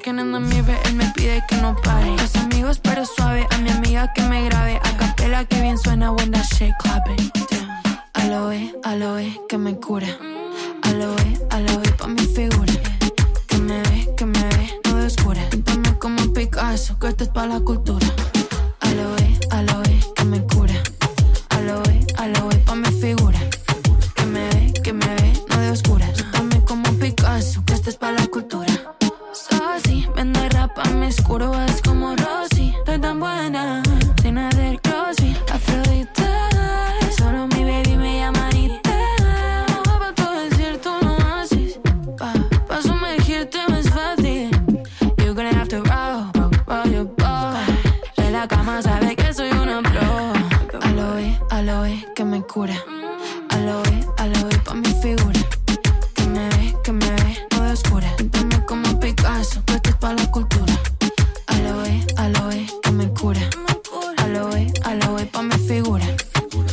Working in the Aloe, aloe pa' mi figura. Que me ve, que me ve, no de oscura. Píntame como Picasso, que esto es pa' la cultura. Aloe, aloe, que me cura. Aloe, aloe pa' mi figura.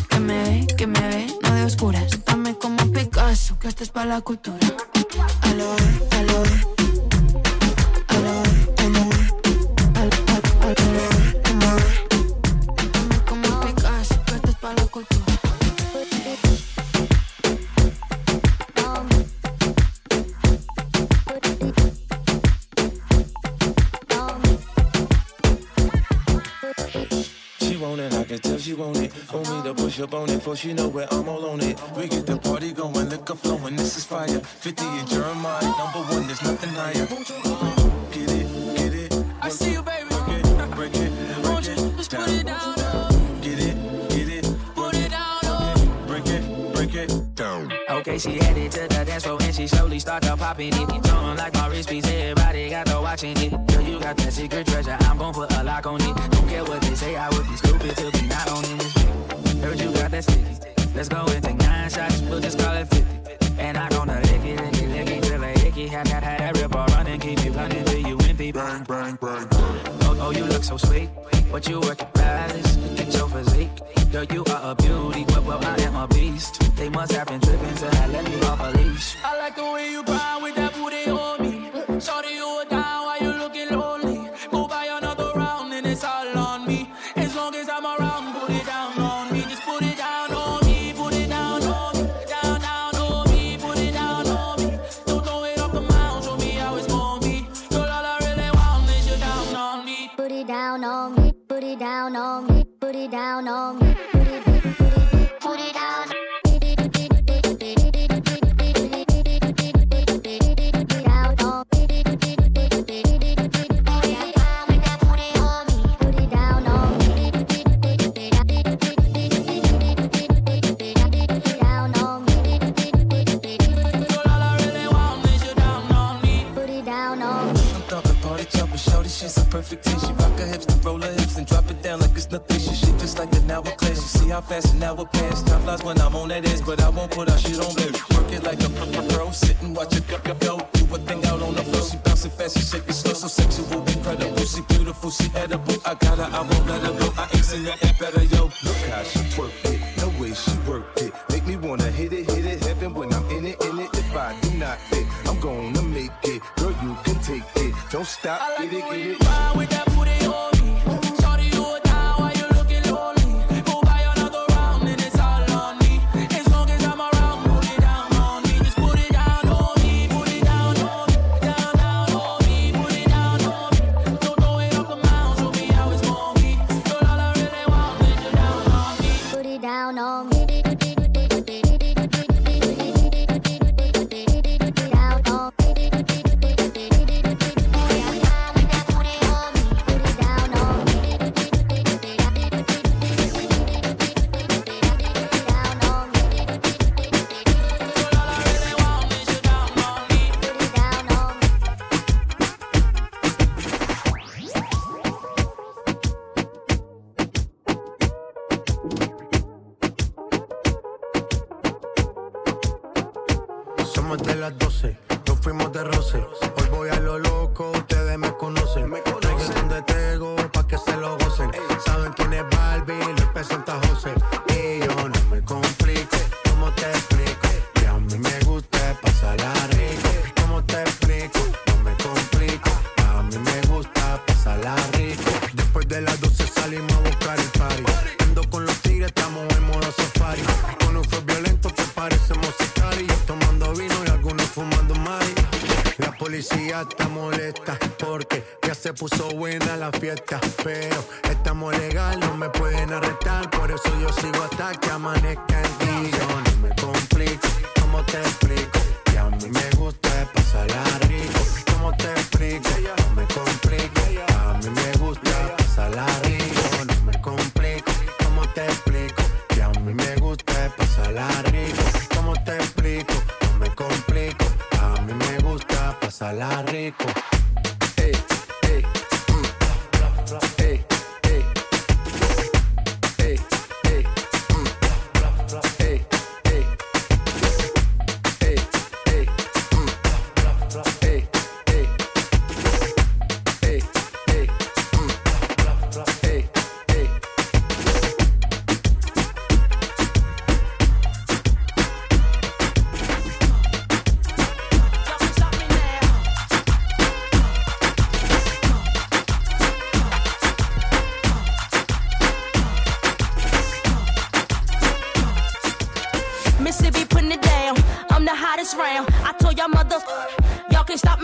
Que me ve, que me ve, no de oscura. Píntame como Picasso, que esto es pa' la cultura.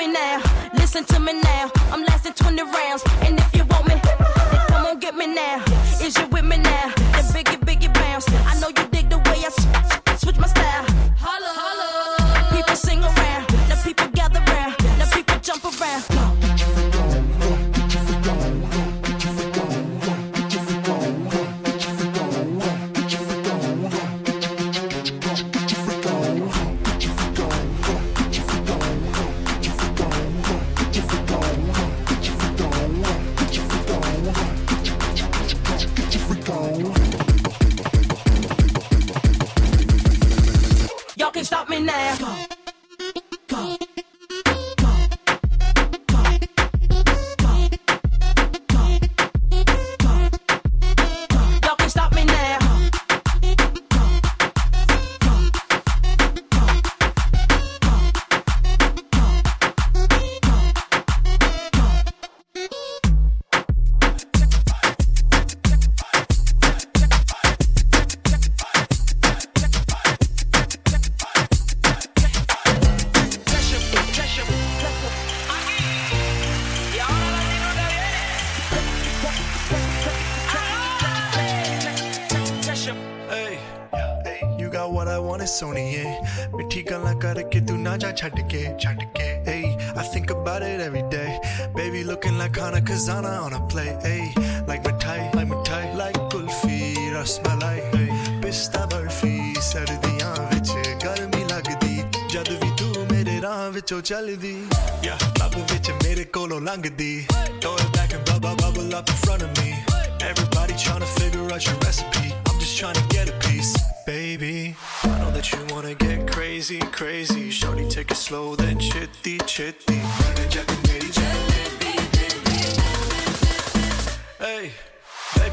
me now. Listen to me now. I'm lasting 20 rounds. And if you want me, then come on, get me now. Is you with me now? रस मलाई पिस्ता बर्फी सर्दियां विच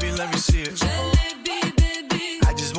baby, let me see it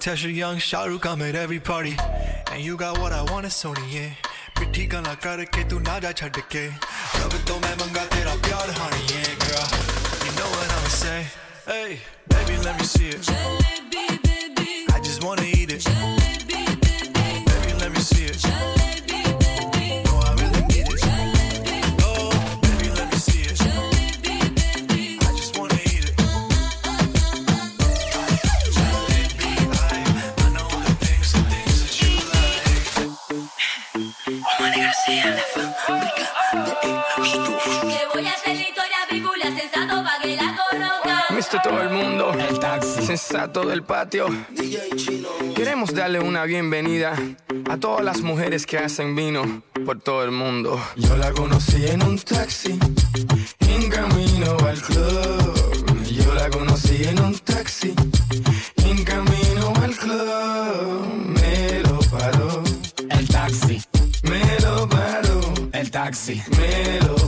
Tasha Young, Shahrukh, I'm at every party. And you got what I want, it's Sony, yeah. ਮਿੱਠੀ ਗੱਲਾਂ ਕਰਕੇ ਤੂੰ ਨਾ ਜਾ ਛੱਡ ਕੇ ਰੱਬ ਤੋਂ ਮੈਂ ਮੰਗਾ ਤੇਰਾ ਪਿਆਰ ਹਾਣੀ ਏ girl you know what I'ma say? hey baby let me see it jalebi baby i just wanna eat it jalebi. Taxi sensato del patio. Queremos darle una bienvenida a todas las mujeres que hacen vino por todo el mundo. Yo la conocí en un taxi, en camino al club. Yo la conocí en un taxi, en camino al club. Me lo paró el taxi, me lo paró el taxi, me lo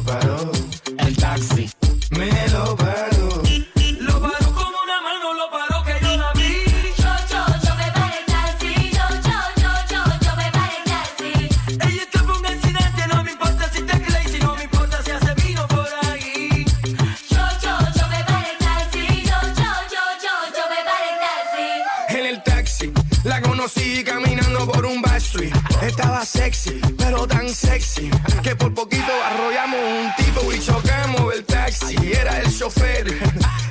Sexy, pero tan sexy que por poquito arrollamos un tipo y chocamos el taxi. Era el chofer,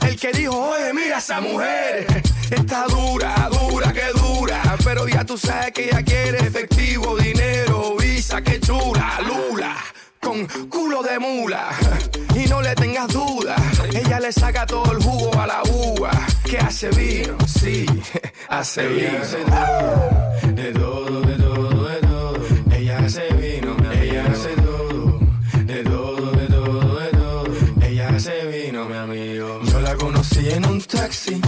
el que dijo, oye, mira esa mujer. Está dura, dura, que dura. Pero ya tú sabes que ella quiere efectivo, dinero, visa, que chula, lula. Con culo de mula y no le tengas duda, ella le saca todo el jugo a la uva que hace vino, sí, hace vino. De todo, de todo, hace vino, ella hace todo, de todo, de todo, de todo, ella hace vino, mi amigo. Yo la conocí en un taxi,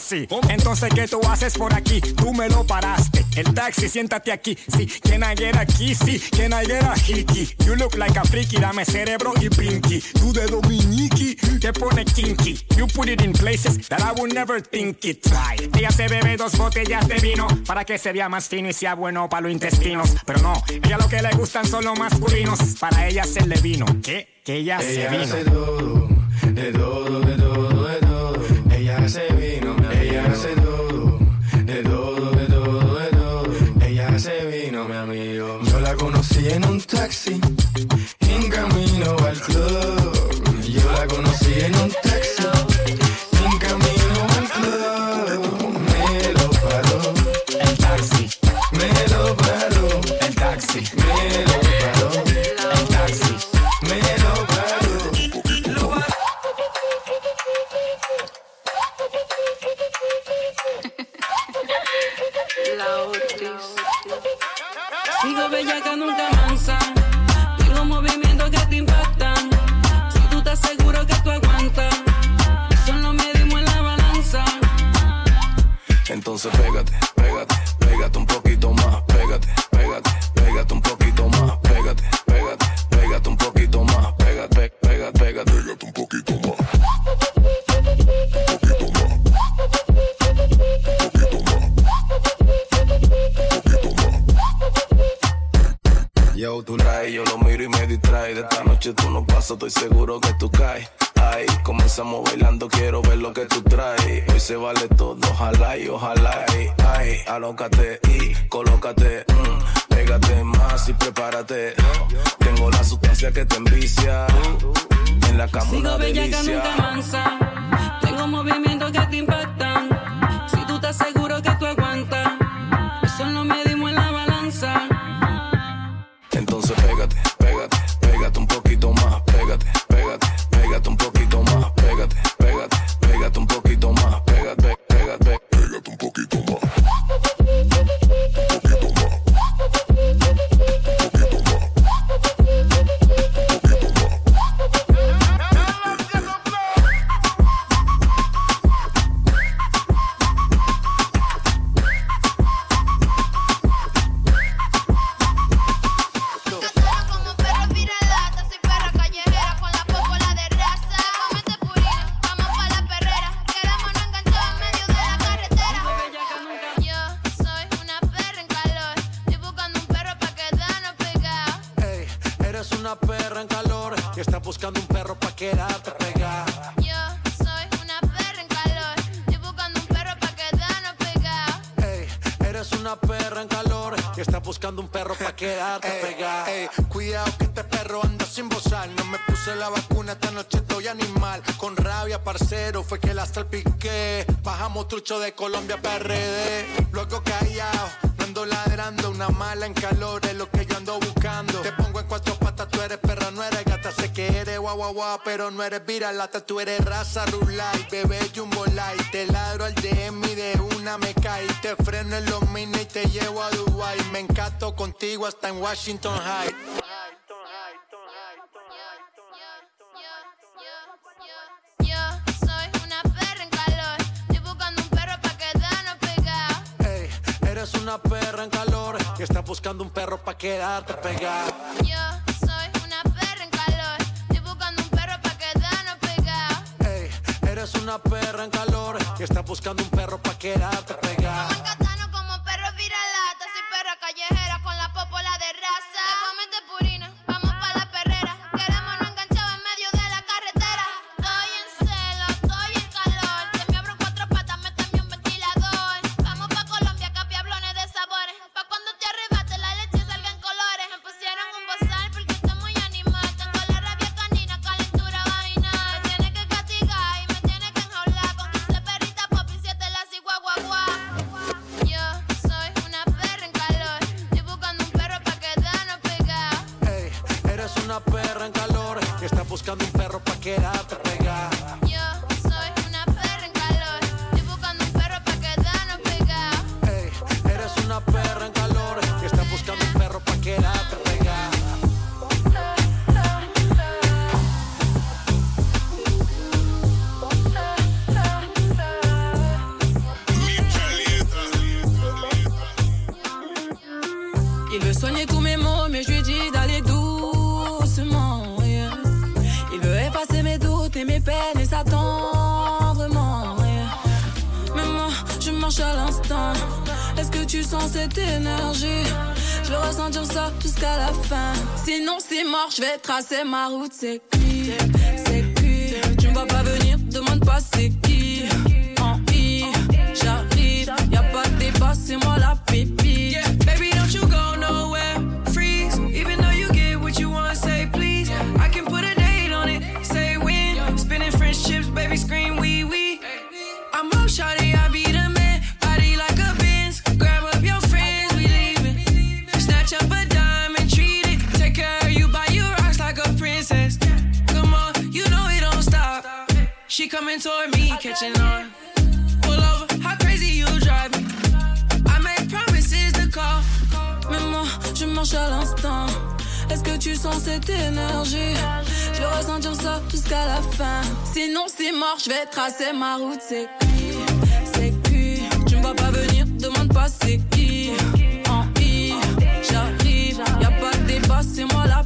así? Entonces, ¿qué tú haces por aquí? Tú me lo paraste. El taxi, siéntate aquí. Sí, can I get a kissy? Can I get a hickey? You look like a freaky, dame cerebro y pinky. Tú de dominiki, te pone kinky. You put it in places that I would never think it. Try. Ella se bebe dos botellas de vino para que se vea más fino y sea bueno para los intestinos. Pero no, ella lo que le gustan son los masculinos. Para ella hacerle vino. ¿Qué? Que ella se vino. hace todo, de todo, de taxi, en camino al club. Yo la conocí en un taxi, en camino al club. Me lo paró el taxi, me lo paró el taxi, me lo paró el taxi, me lo paró. Sigo bellaca, nunca mansa. Entonces pégate, pégate, pégate un poquito más, pégate, pégate, pégate un poquito más, pégate, pégate, pégate un poquito más, pégate, pégate, pégate, pégate un poquito más. Un poquito más. Un poquito más. Un poquito más. Yo, tú traes, yo lo miro y me distrae. De esta noche tú no pasas, estoy seguro que tú caes. Ay, comenzamos Tócate una perra en calor y estás buscando un perro pa' quedarte pegada. Yo soy una perra en calor. Estoy buscando un perro pa' quedarnos pegados. Ey, eres una perra en calor y estás buscando un perro pa' quedarte pegada. Ey, cuidado que este perro anda sin bozar. No me puse la vacuna, esta noche estoy animal. Con rabia, parcero, fue que la salpiqué. Bajamos trucho de Colombia PRD. Luego callado, no ando ladrando. Una mala en calor es lo que yo ando buscando. Te pongo en cuatro patas, tú eres perra, no eres gata. Sé que eres guau guau guau, pero no eres viralata. Tú eres raza rulay, bebé jumbo light. Te ladro al DM y de una me cae. Te freno en los mini y te llevo a Dubai. Me encanto contigo hasta en Washington High. Eres una perra en calor y estás buscando un perro pa' quedarte pegada. Yo soy una perra en calor. Estoy buscando un perro pa' quedarnos pegados. Ey, eres una perra en calor y estás buscando un perro pa' quedarte en katana como perros viralata. Soy perra callejera con la popola de raza. Te purina, una perra en calor. Y estás buscando un perro pa' quedarte cette énergie Je veux ressentir ça jusqu'à la fin. Sinon, c'est mort, je vais tracer ma route. C'est cuit, c'est cuit. Tu me vois pas venir, demande pas c'est qui. Sens cette énergie Je vais ressentir ça jusqu'à la fin. Sinon, c'est mort, je vais tracer ma route. C'est cuit, c'est cuit. Tu me vois pas venir, demande pas c'est qui. En I, j'arrive. Y a pas de débat, c'est moi la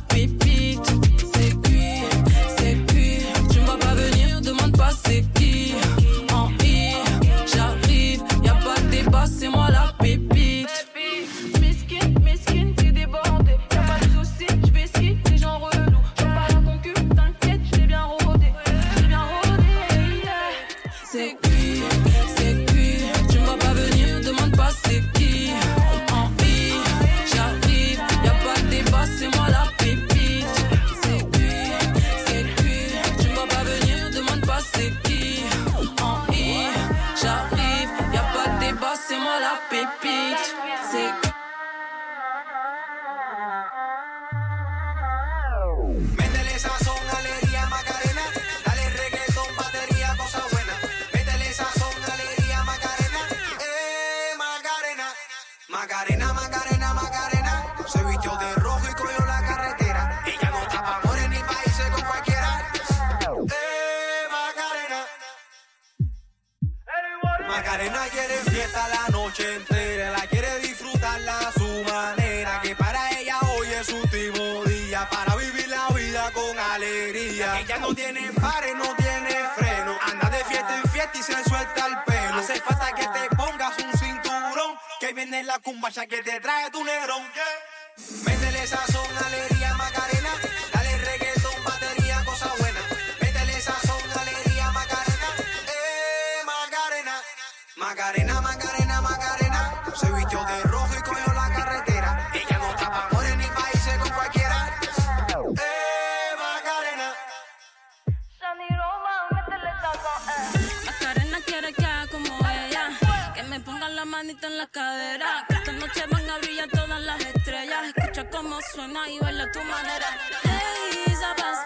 manito en la cadera. Esta noche van a brillar todas las estrellas. Escucha cómo suena y baila tu manera. Hey, Zapas,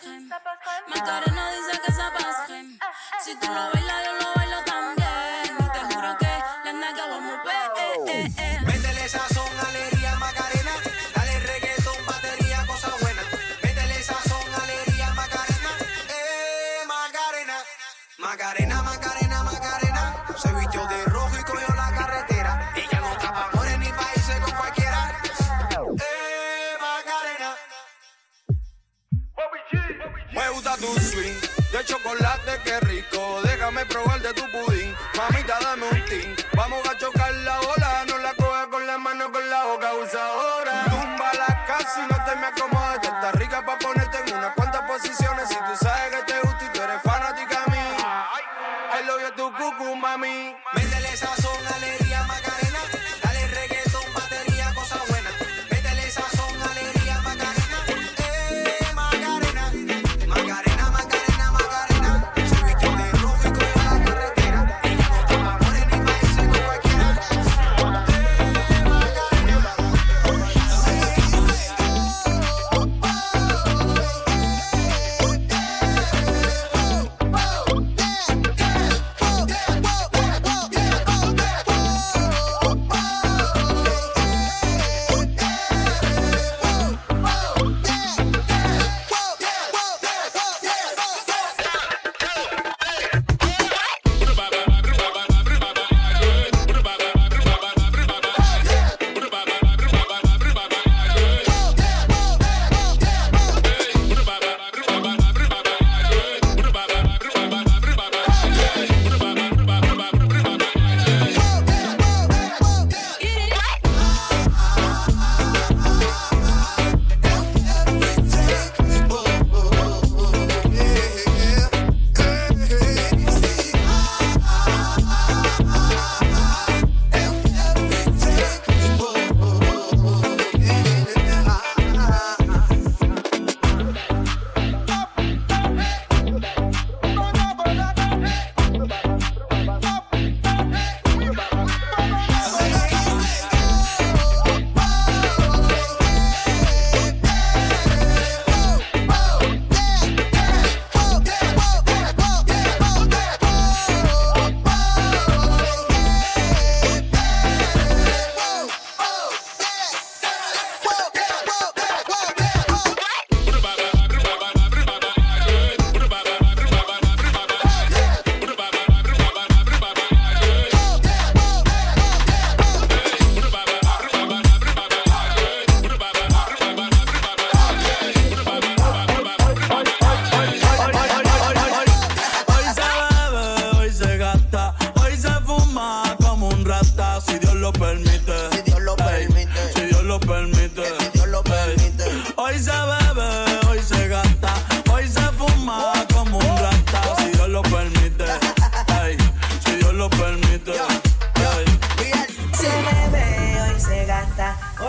Macarena dice que Zapas, Si tú lo bailas, yo lo mami.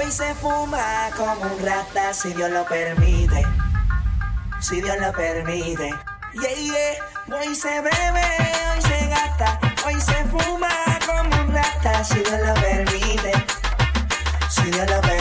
y se fuma como un rata si Dios lo permite. Si Dios lo permite. Yeah, yeah. Hoy se bebe, hoy se gasta, hoy se fuma como un rata si Dios lo permite. Si Dios lo permite.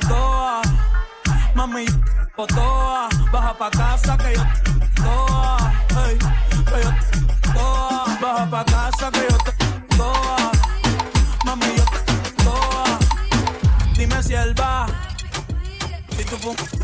toa. Mami, yo toa. Baja pa' casa que yo toa. Que yo toa. Baja pa' casa que yo toa. Mami, yo toa. Dime si él va. Si tú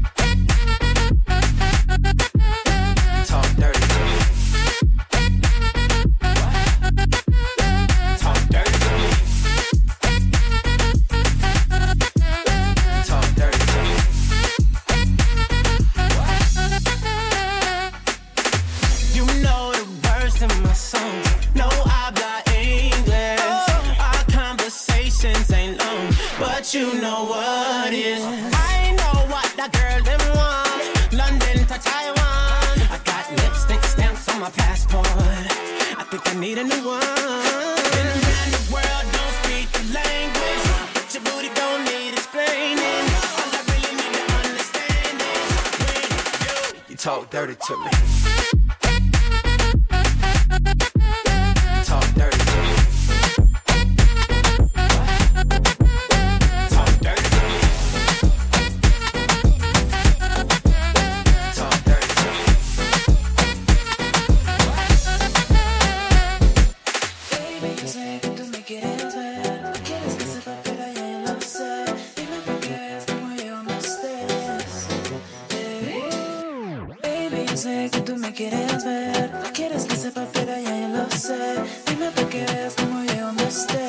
you know what is. I know what the girl them want. London to Taiwan. I got lipstick stamps on my passport. I think I need a new one. The world, don't speak the language, but your booty don't need explaining. All I really need to understand is when you, you talk dirty to me. Yes, we understand.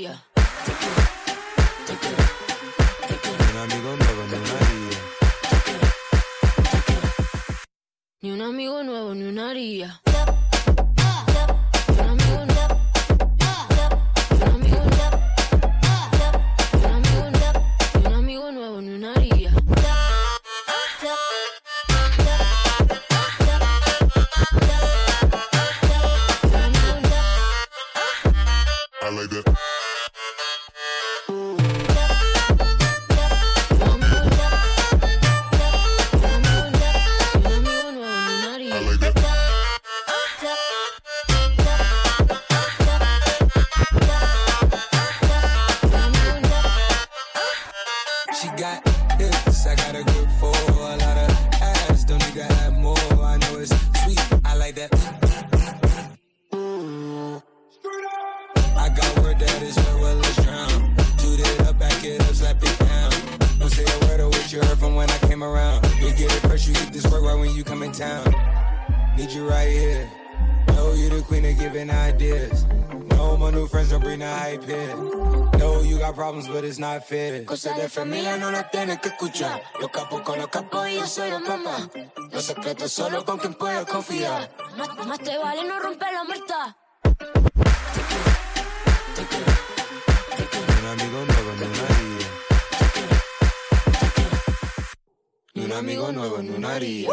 María. Ni un amigo nuevo, ni una haría. Ni un amigo nuevo, ni una. de familia no la tienes que escuchar. Los capos con los capos y yo soy la mamá. Los secretos solo con quien puedes confiar. Más, más te vale no romper la muerta. Un amigo nuevo en una haría. Ni un amigo nuevo en una haría.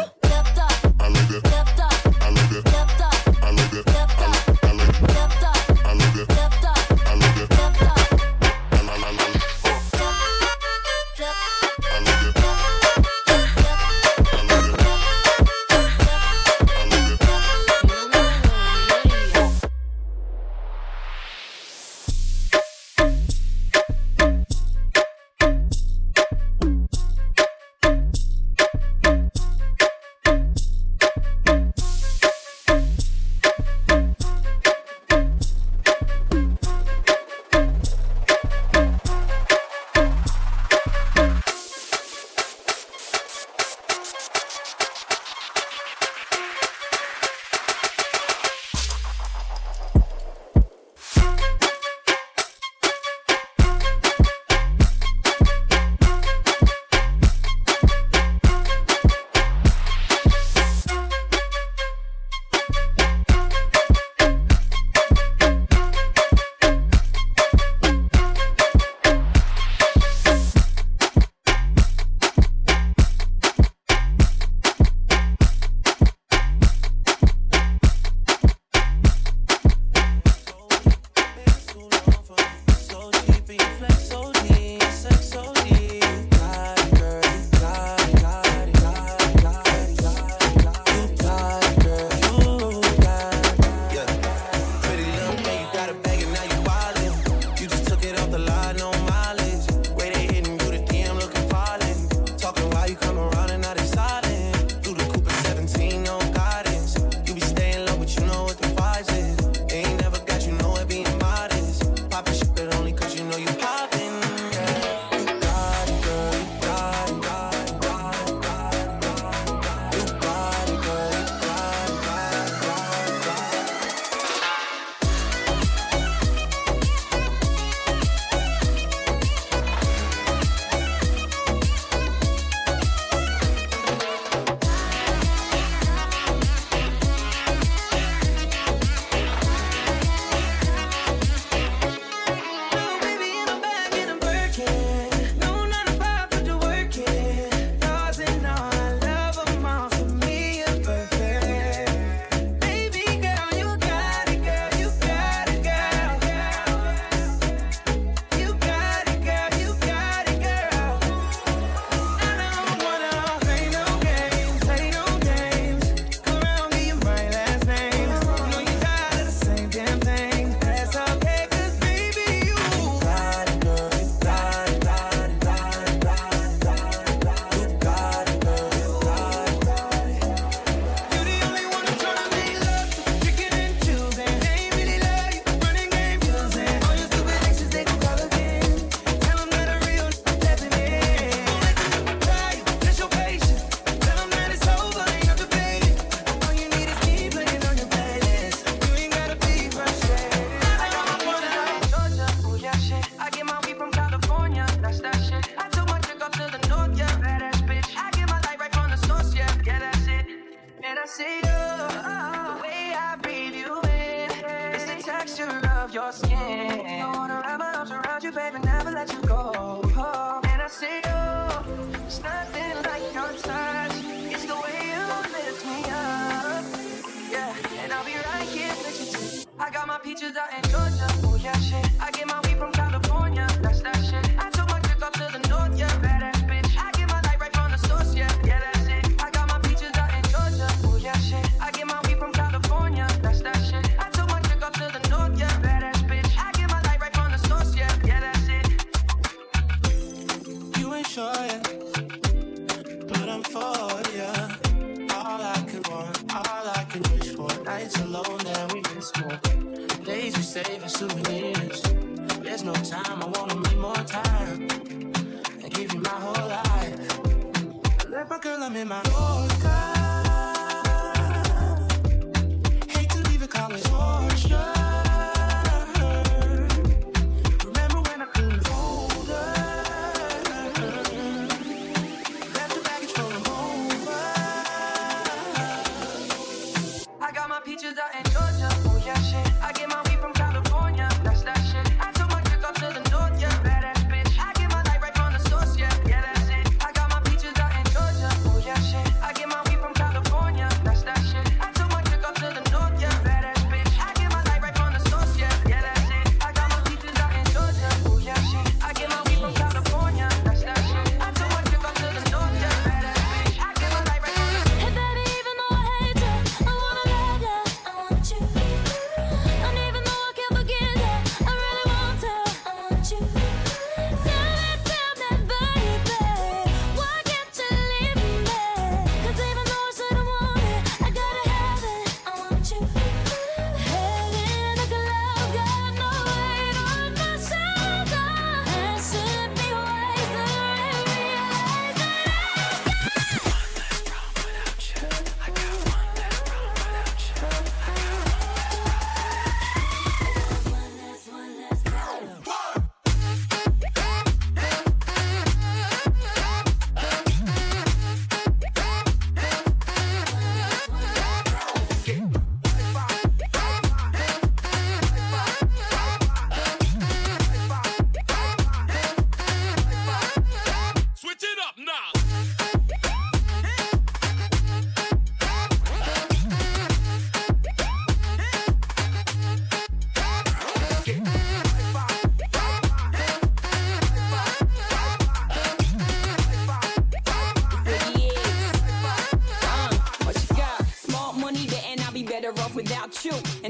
that ain't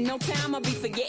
no time, I'll be forgetting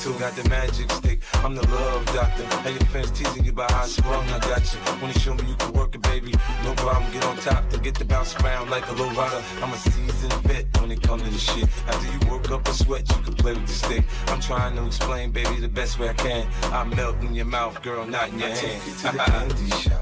too. Got the magic stick. I'm the love doctor. Hey, your fans teasing you about how strong I got you. When you show me you can work it, baby, no problem. Get on top to get the bounce around like a low rider. I'm a seasoned vet when it comes to the shit. After you work up a sweat, you can play with the stick. I'm trying to explain, baby, the best way I can. I melt in your mouth, girl, not in your I hand. Take you to the candy shop.